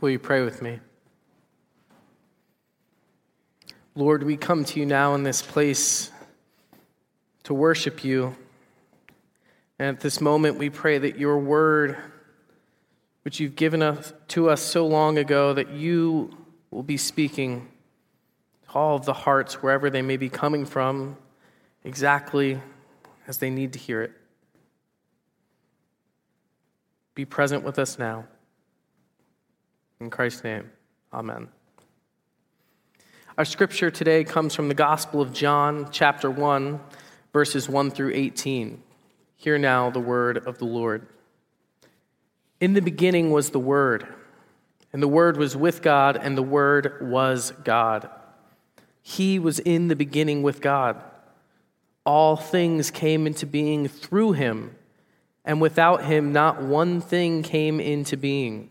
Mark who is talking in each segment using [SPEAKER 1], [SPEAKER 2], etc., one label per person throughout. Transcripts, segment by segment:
[SPEAKER 1] Will you pray with me? Lord, we come to you now in this place to worship you. And at this moment, we pray that your word, which you've given us, to us so long ago, that you will be speaking to all of the hearts, wherever they may be coming from, exactly as they need to hear it. Be present with us now. In Christ's name, amen. Our scripture today comes from the Gospel of John, chapter 1, verses 1 through 18. Hear now the word of the Lord. In the beginning was the Word, and the Word was with God, and the Word was God. He was in the beginning with God. All things came into being through him, and without him, not one thing came into being.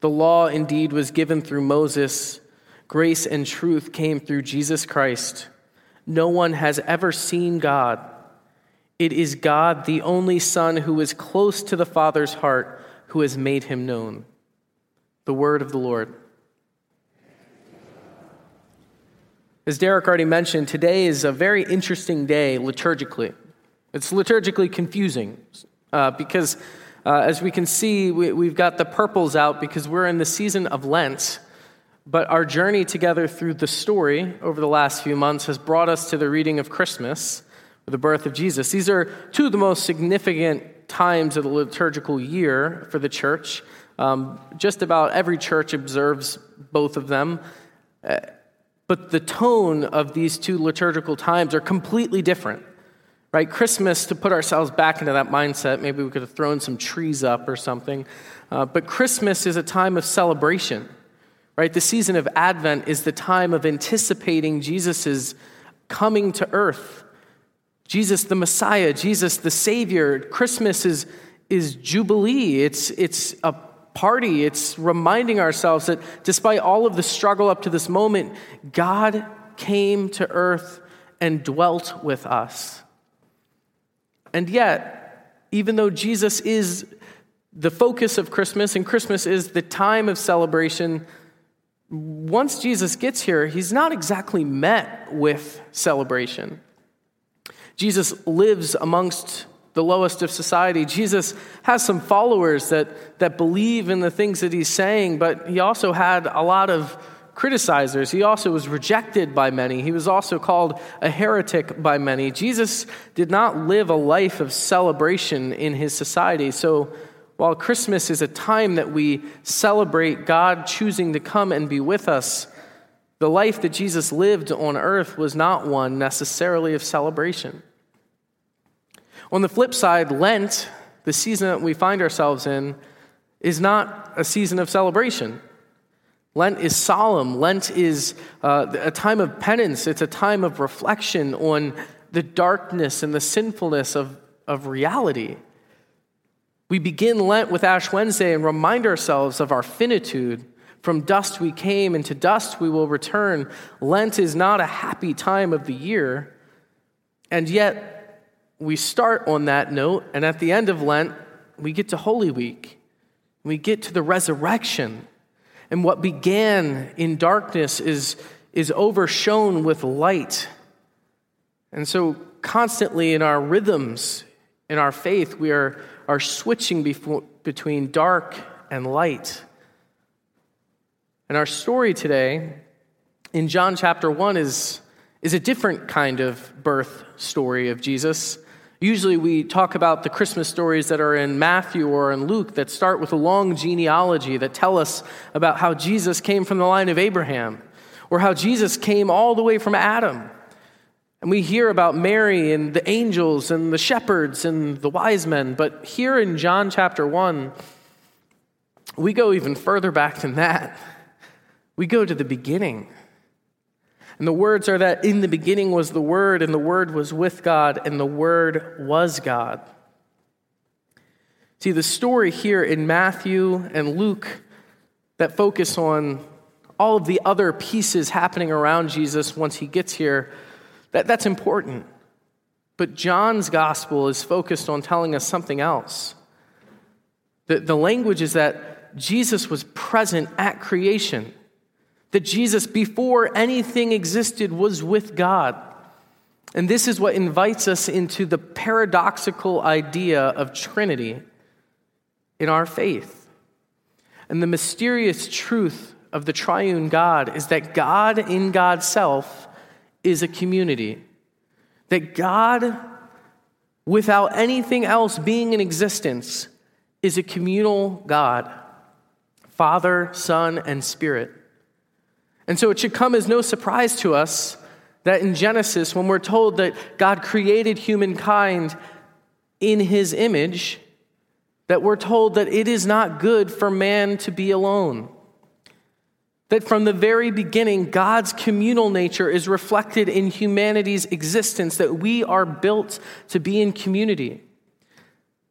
[SPEAKER 1] The law indeed was given through Moses, grace and truth came through Jesus Christ. No one has ever seen God. It is God, the only Son, who is close to the Father's heart, who has made him known. The word of the Lord. As Derek already mentioned, today is a very interesting day liturgically. It's liturgically confusing uh, because uh, as we can see, we, have got the purples out because we're in the season of Lent. But our journey together through the story over the last few months has brought us to the reading of Christmas, the birth of Jesus. These are two of the most significant times of the liturgical year for the church. Um, just about every church observes both of them. Uh, but the tone of these two liturgical times are completely different right? Christmas, to put ourselves back into that mindset, maybe we could have thrown some trees up or something. Uh, but Christmas is a time of celebration, right? The season of Advent is the time of anticipating Jesus' coming to earth. Jesus the Messiah, Jesus the Savior. Christmas is, is Jubilee. It's, it's a party. It's reminding ourselves that despite all of the struggle up to this moment, God came to earth and dwelt with us. And yet, even though Jesus is the focus of Christmas and Christmas is the time of celebration, once Jesus gets here, he's not exactly met with celebration. Jesus lives amongst the lowest of society. Jesus has some followers that, that believe in the things that he's saying, but he also had a lot of criticizers. He also was rejected by many. He was also called a heretic by many. Jesus did not live a life of celebration in his society. So while Christmas is a time that we celebrate God choosing to come and be with us, the life that Jesus lived on earth was not one necessarily of celebration. On the flip side, Lent, the season that we find ourselves in, is not a season of celebration. Lent is solemn. Lent is uh, a time of penance. It's a time of reflection on the darkness and the sinfulness of, of reality. We begin Lent with Ash Wednesday and remind ourselves of our finitude. From dust we came, and to dust we will return. Lent is not a happy time of the year. And yet, we start on that note, and at the end of Lent, we get to Holy Week. We get to the resurrection. And what began in darkness is, is overshone with light. And so, constantly in our rhythms, in our faith, we are, are switching before, between dark and light. And our story today in John chapter 1 is, is a different kind of birth story of Jesus. Usually we talk about the Christmas stories that are in Matthew or in Luke that start with a long genealogy that tell us about how Jesus came from the line of Abraham or how Jesus came all the way from Adam. And we hear about Mary and the angels and the shepherds and the wise men. But here in John chapter 1, we go even further back than that. We go to the beginning. And the words are that in the beginning was the Word, and the Word was with God, and the Word was God. See, the story here in Matthew and Luke that focus on all of the other pieces happening around Jesus once he gets here, that, that's important. But John's gospel is focused on telling us something else. The, the language is that Jesus was present at creation that Jesus, before anything existed, was with God. And this is what invites us into the paradoxical idea of Trinity in our faith. And the mysterious truth of the triune God is that God in God's self is a community. That God, without anything else being in existence, is a communal God Father, Son, and Spirit. And so it should come as no surprise to us that in Genesis, when we're told that God created humankind in his image, that we're told that it is not good for man to be alone. That from the very beginning, God's communal nature is reflected in humanity's existence, that we are built to be in community.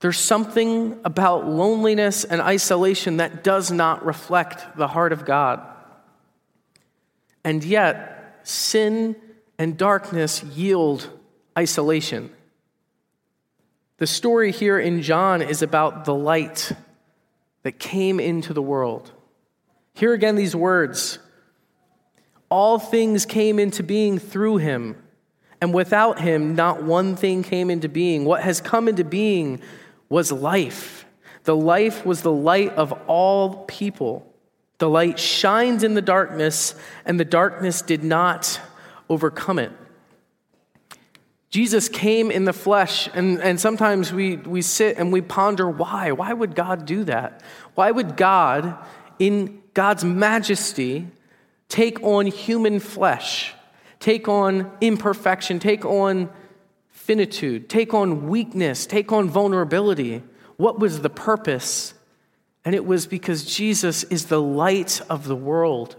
[SPEAKER 1] There's something about loneliness and isolation that does not reflect the heart of God. And yet, sin and darkness yield isolation. The story here in John is about the light that came into the world. Here again, these words All things came into being through him, and without him, not one thing came into being. What has come into being was life. The life was the light of all people. The light shines in the darkness, and the darkness did not overcome it. Jesus came in the flesh, and, and sometimes we, we sit and we ponder why. Why would God do that? Why would God, in God's majesty, take on human flesh, take on imperfection, take on finitude, take on weakness, take on vulnerability? What was the purpose and it was because Jesus is the light of the world.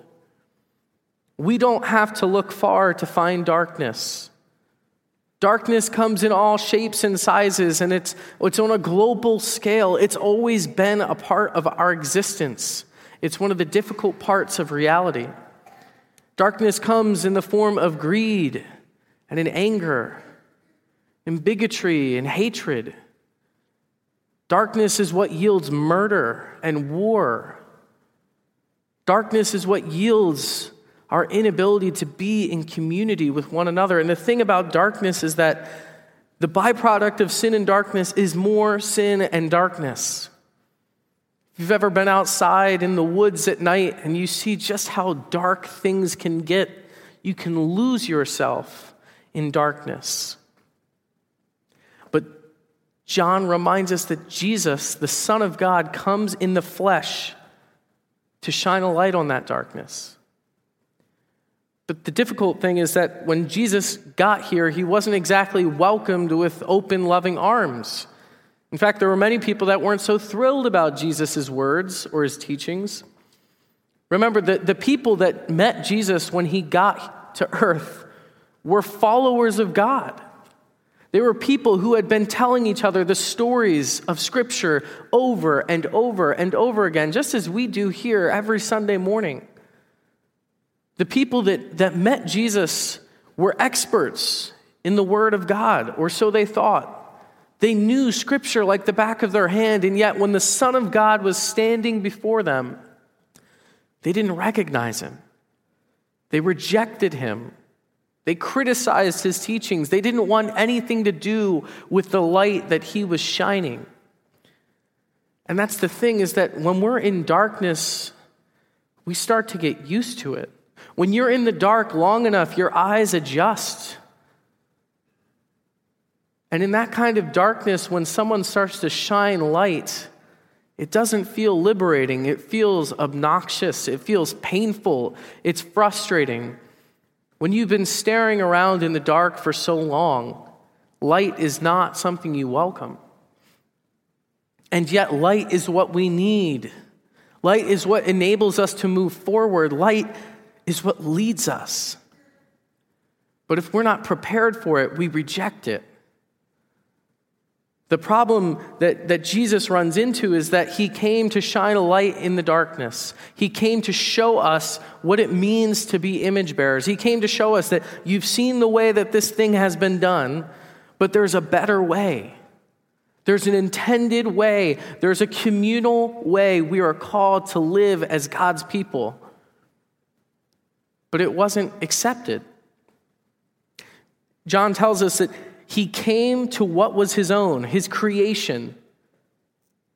[SPEAKER 1] We don't have to look far to find darkness. Darkness comes in all shapes and sizes, and it's, it's on a global scale. It's always been a part of our existence. It's one of the difficult parts of reality. Darkness comes in the form of greed and in anger, in bigotry and hatred. Darkness is what yields murder and war. Darkness is what yields our inability to be in community with one another. And the thing about darkness is that the byproduct of sin and darkness is more sin and darkness. If you've ever been outside in the woods at night and you see just how dark things can get, you can lose yourself in darkness. John reminds us that Jesus, the Son of God, comes in the flesh to shine a light on that darkness. But the difficult thing is that when Jesus got here, he wasn't exactly welcomed with open, loving arms. In fact, there were many people that weren't so thrilled about Jesus' words or his teachings. Remember, the, the people that met Jesus when he got to earth were followers of God. They were people who had been telling each other the stories of Scripture over and over and over again, just as we do here every Sunday morning. The people that, that met Jesus were experts in the Word of God, or so they thought. They knew Scripture like the back of their hand, and yet when the Son of God was standing before them, they didn't recognize him. They rejected him. They criticized his teachings. They didn't want anything to do with the light that he was shining. And that's the thing is that when we're in darkness, we start to get used to it. When you're in the dark long enough, your eyes adjust. And in that kind of darkness, when someone starts to shine light, it doesn't feel liberating. It feels obnoxious. It feels painful. It's frustrating. When you've been staring around in the dark for so long, light is not something you welcome. And yet, light is what we need. Light is what enables us to move forward. Light is what leads us. But if we're not prepared for it, we reject it. The problem that, that Jesus runs into is that he came to shine a light in the darkness. He came to show us what it means to be image bearers. He came to show us that you've seen the way that this thing has been done, but there's a better way. There's an intended way, there's a communal way we are called to live as God's people but it wasn't accepted. John tells us that he came to what was his own, his creation,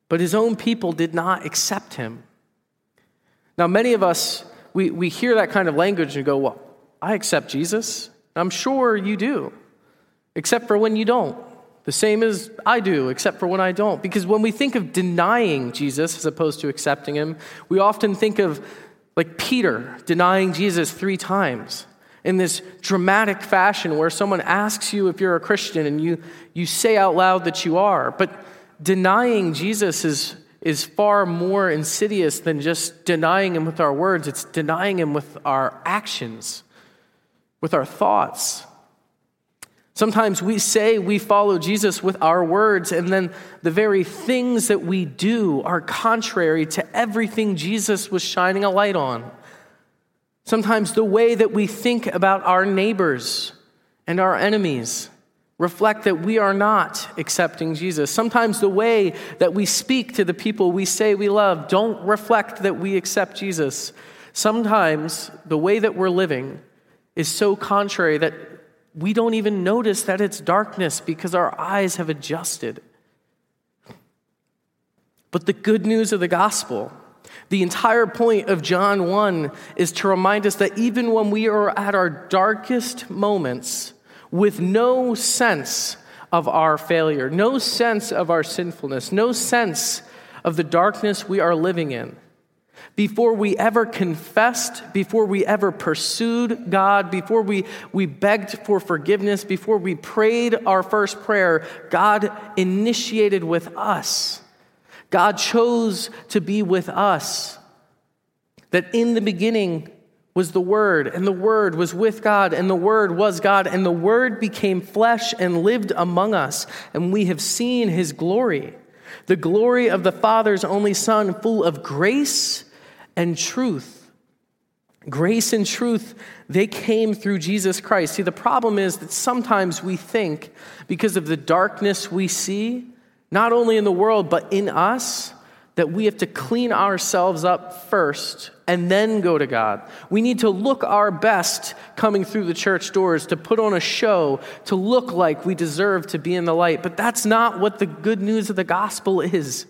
[SPEAKER 1] but his own people did not accept him. Now, many of us, we, we hear that kind of language and go, Well, I accept Jesus. I'm sure you do, except for when you don't. The same as I do, except for when I don't. Because when we think of denying Jesus as opposed to accepting him, we often think of like Peter denying Jesus three times in this dramatic fashion where someone asks you if you're a Christian and you, you say out loud that you are. But denying Jesus is, is far more insidious than just denying him with our words, it's denying him with our actions, with our thoughts. Sometimes we say we follow Jesus with our words, and then the very things that we do are contrary to everything Jesus was shining a light on. Sometimes the way that we think about our neighbors and our enemies reflect that we are not accepting Jesus. Sometimes the way that we speak to the people we say we love don't reflect that we accept Jesus. Sometimes the way that we're living is so contrary that we don't even notice that it's darkness because our eyes have adjusted. But the good news of the gospel, the entire point of John 1 is to remind us that even when we are at our darkest moments, with no sense of our failure, no sense of our sinfulness, no sense of the darkness we are living in, before we ever confessed, before we ever pursued God, before we, we begged for forgiveness, before we prayed our first prayer, God initiated with us. God chose to be with us. That in the beginning was the Word, and the Word was with God, and the Word was God, and the Word became flesh and lived among us, and we have seen His glory. The glory of the Father's only Son, full of grace and truth. Grace and truth, they came through Jesus Christ. See, the problem is that sometimes we think, because of the darkness we see, not only in the world, but in us, that we have to clean ourselves up first and then go to God. We need to look our best coming through the church doors, to put on a show, to look like we deserve to be in the light. But that's not what the good news of the gospel is.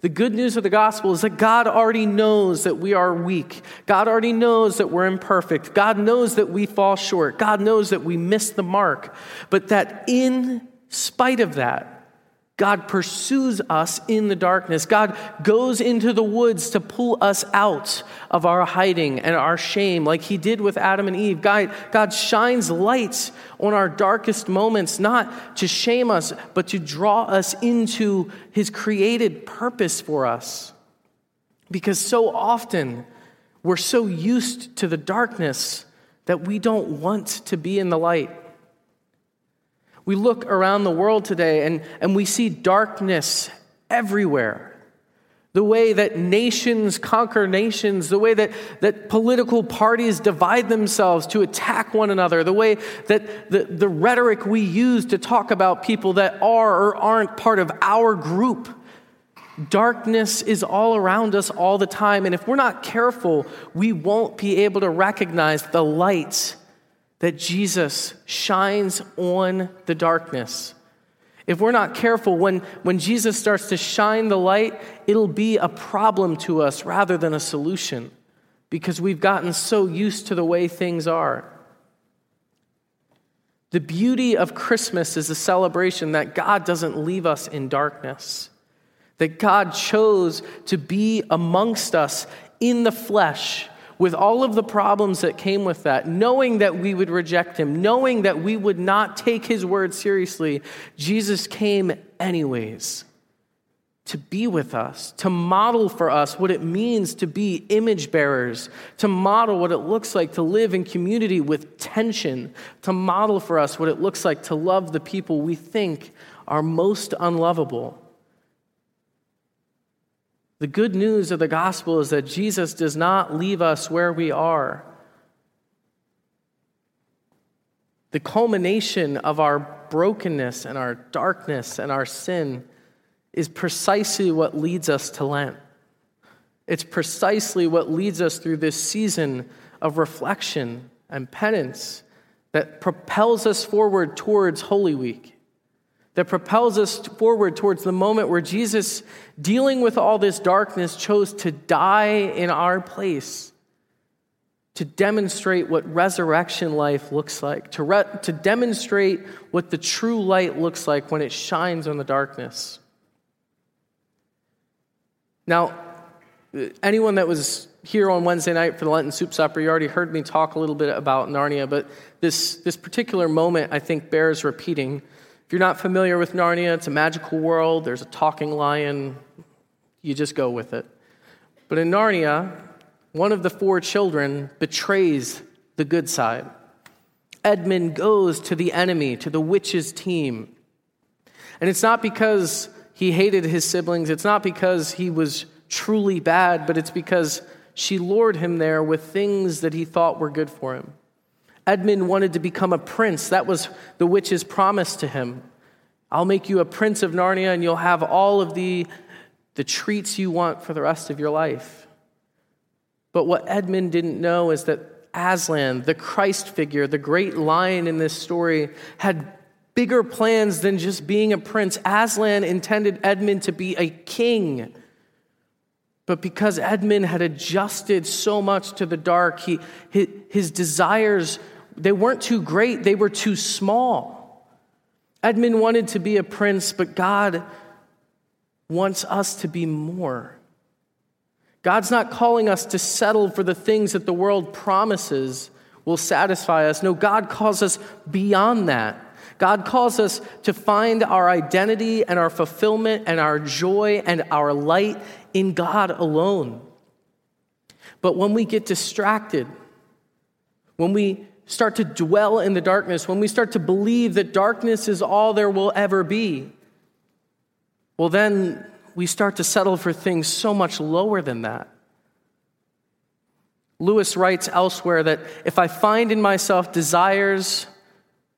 [SPEAKER 1] The good news of the gospel is that God already knows that we are weak. God already knows that we're imperfect. God knows that we fall short. God knows that we miss the mark. But that in spite of that, God pursues us in the darkness. God goes into the woods to pull us out of our hiding and our shame, like He did with Adam and Eve. God, God shines lights on our darkest moments, not to shame us, but to draw us into His created purpose for us. Because so often we're so used to the darkness that we don't want to be in the light. We look around the world today and, and we see darkness everywhere. The way that nations conquer nations, the way that, that political parties divide themselves to attack one another, the way that the, the rhetoric we use to talk about people that are or aren't part of our group. Darkness is all around us all the time, and if we're not careful, we won't be able to recognize the light that Jesus shines on the darkness. If we're not careful, when, when Jesus starts to shine the light, it'll be a problem to us rather than a solution because we've gotten so used to the way things are. The beauty of Christmas is a celebration that God doesn't leave us in darkness, that God chose to be amongst us in the flesh with all of the problems that came with that, knowing that we would reject him, knowing that we would not take his word seriously, Jesus came anyways to be with us, to model for us what it means to be image bearers, to model what it looks like to live in community with tension, to model for us what it looks like to love the people we think are most unlovable. The good news of the gospel is that Jesus does not leave us where we are. The culmination of our brokenness and our darkness and our sin is precisely what leads us to Lent. It's precisely what leads us through this season of reflection and penance that propels us forward towards Holy Week that propels us forward towards the moment where Jesus, dealing with all this darkness, chose to die in our place to demonstrate what resurrection life looks like, to, re- to demonstrate what the true light looks like when it shines on the darkness. Now, anyone that was here on Wednesday night for the Lenten Soup Supper, you already heard me talk a little bit about Narnia, but this, this particular moment I think bears repeating if you're not familiar with Narnia, it's a magical world. There's a talking lion. You just go with it. But in Narnia, one of the four children betrays the good side. Edmund goes to the enemy, to the witch's team. And it's not because he hated his siblings, it's not because he was truly bad, but it's because she lured him there with things that he thought were good for him. Edmund wanted to become a prince. That was the witch's promise to him. I'll make you a prince of Narnia, and you'll have all of the, the treats you want for the rest of your life. But what Edmund didn't know is that Aslan, the Christ figure, the great lion in this story, had bigger plans than just being a prince. Aslan intended Edmund to be a king. But because Edmund had adjusted so much to the dark, he, his, desires they weren't too great, they were too small. Edmund wanted to be a prince, but God wants us to be more. God's not calling us to settle for the things that the world promises will satisfy us. No, God calls us beyond that. God calls us to find our identity and our fulfillment and our joy and our light in God alone. But when we get distracted, when we start to dwell in the darkness, when we start to believe that darkness is all there will ever be, well, then we start to settle for things so much lower than that. Lewis writes elsewhere that if I find in myself desires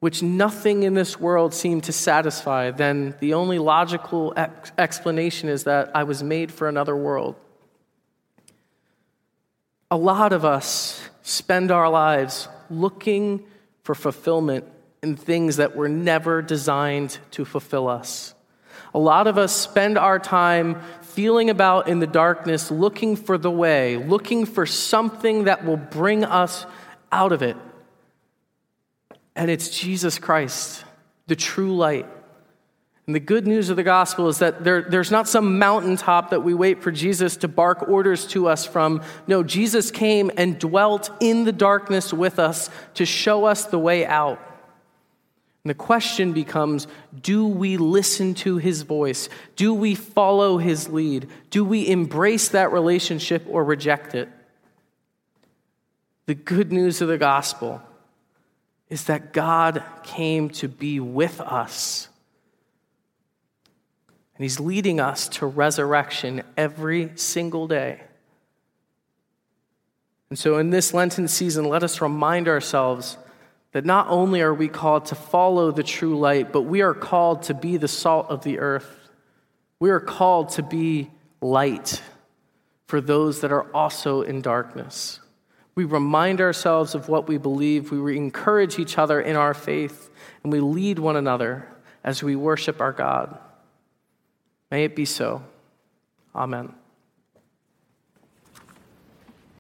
[SPEAKER 1] which nothing in this world seemed to satisfy, then the only logical ex- explanation is that I was made for another world. A lot of us spend our lives looking for fulfillment in things that were never designed to fulfill us. A lot of us spend our time feeling about in the darkness, looking for the way, looking for something that will bring us out of it. And it's Jesus Christ, the true light. And the good news of the gospel is that there, there's not some mountaintop that we wait for Jesus to bark orders to us from. No, Jesus came and dwelt in the darkness with us to show us the way out. And the question becomes do we listen to his voice? Do we follow his lead? Do we embrace that relationship or reject it? The good news of the gospel is that God came to be with us. And He's leading us to resurrection every single day. And so, in this Lenten season, let us remind ourselves that not only are we called to follow the true light, but we are called to be the salt of the earth. We are called to be light for those that are also in darkness. We remind ourselves of what we believe, we encourage each other in our faith, and we lead one another as we worship our God. May it be so. Amen.